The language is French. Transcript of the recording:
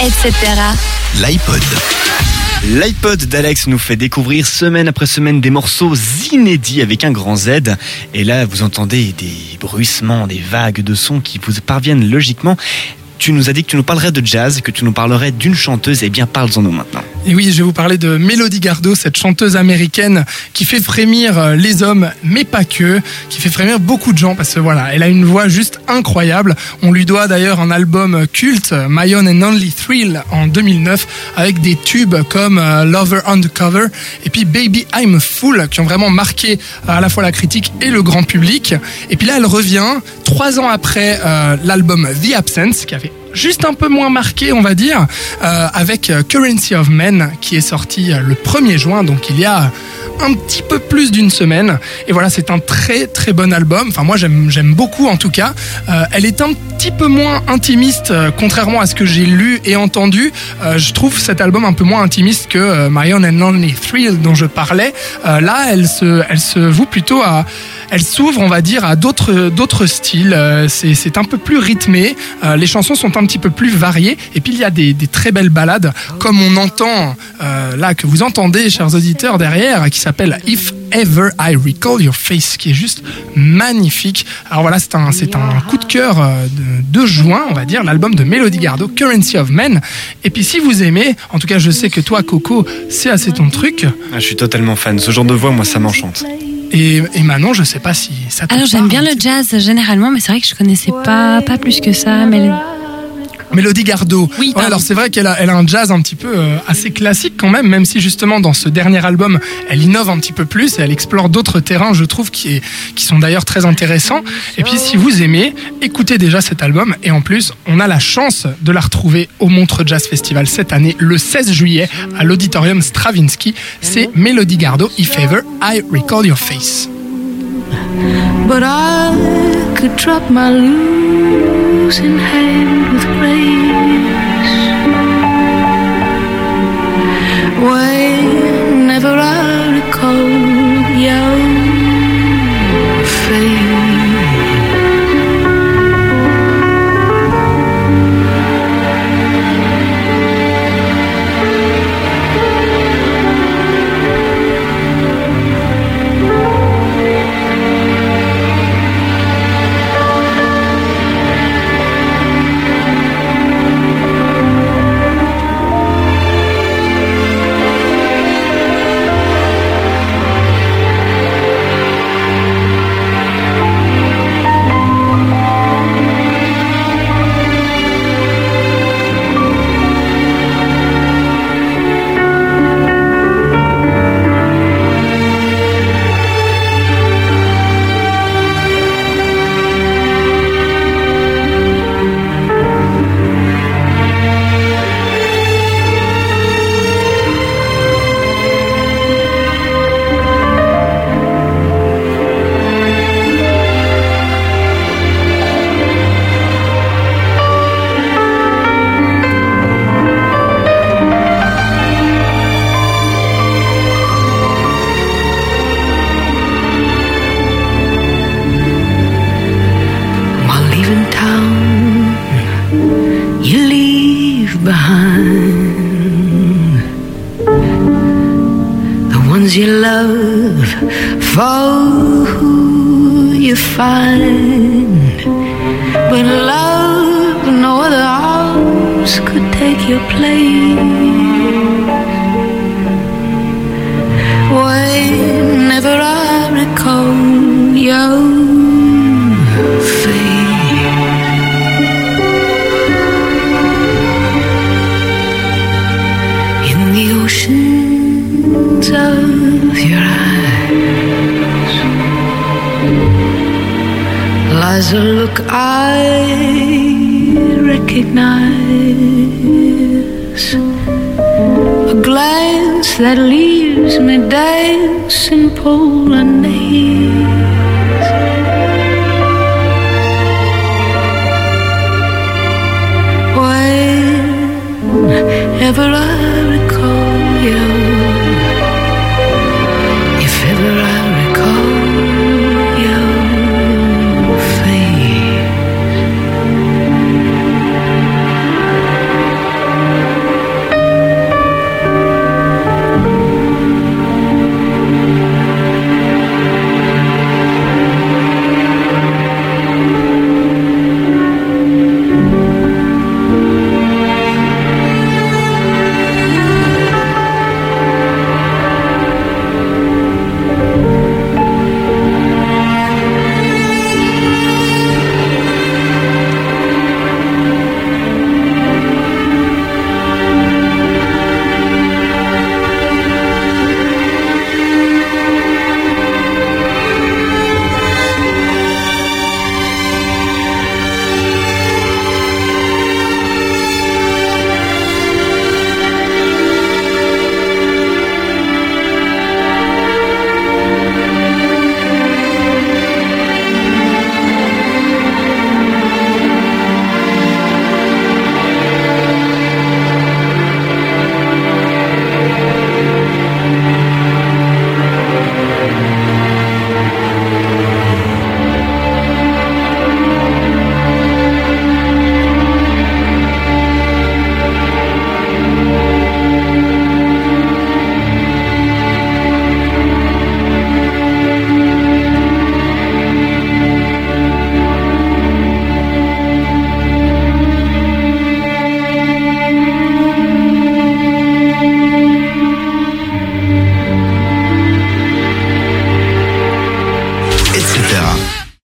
etc. L'iPod. L'iPod d'Alex nous fait découvrir semaine après semaine des morceaux inédits avec un grand Z. Et là, vous entendez des bruissements, des vagues de sons qui vous parviennent logiquement tu nous as dit que tu nous parlerais de jazz, que tu nous parlerais d'une chanteuse. eh bien, parle-en-nous maintenant. Et oui, je vais vous parler de Melody Gardot, cette chanteuse américaine qui fait frémir euh, les hommes, mais pas que, qui fait frémir beaucoup de gens parce que voilà, elle a une voix juste incroyable. On lui doit d'ailleurs un album culte, My Own and Only Thrill, en 2009, avec des tubes comme euh, Lover Undercover et puis Baby I'm a Fool, qui ont vraiment marqué euh, à la fois la critique et le grand public. Et puis là, elle revient trois ans après l'album The Absence, qui avait juste un peu moins marqué, on va dire, euh, avec euh, Currency of Men qui est sorti euh, le 1er juin, donc il y a un petit peu plus d'une semaine. Et voilà, c'est un très très bon album. Enfin, moi j'aime beaucoup en tout cas. elle est un petit peu moins intimiste, contrairement à ce que j'ai lu et entendu. je trouve cet album un peu moins intimiste que Own and Only Thrill dont je parlais. là, elle se, elle se voue plutôt à elle s'ouvre, on va dire, à d'autres styles. C'est un peu plus rythmé. les chansons sont un petit peu plus varié. Et puis il y a des, très belles balades, comme on entend euh, là, que vous entendez, chers auditeurs, derrière, qui s'appelle If Ever I Recall Your Face, qui est juste magnifique. Alors voilà, c'est un, c'est un coup de cœur euh, de, juin, on va dire, l'album de Melody Gardot, Currency of Men. Et puis si vous aimez, en tout cas je sais que toi Coco, c'est assez ton truc. Ah, je suis totalement fan, ce genre de voix, moi ça m'enchante. Et, et Manon, je sais pas si ça te Alors j'aime bien le jazz généralement, mais c'est vrai que je connaissais pas, pas plus que ça. Mais Mélodie Gardot. Oui, alors c'est vrai qu'elle a, elle a un jazz un petit peu euh, assez classique quand même, même si justement dans ce dernier album, elle innove un petit peu plus et elle explore d'autres terrains, je trouve, qui, est, qui sont d'ailleurs très intéressants. Et puis si vous aimez, écoutez déjà cet album. Et en plus, on a la chance de la retrouver au Montre Jazz Festival cette année, le 16 juillet, à l'auditorium Stravinsky. C'est Mélodie Gardot, If Ever I Recall Your Face. But I could drop my losing hand with grace. behind. The ones you love, foe you find. But love, no other arms could take your place. Whenever I recall you. As a look I recognize, a glance that leaves me dancing, pole and.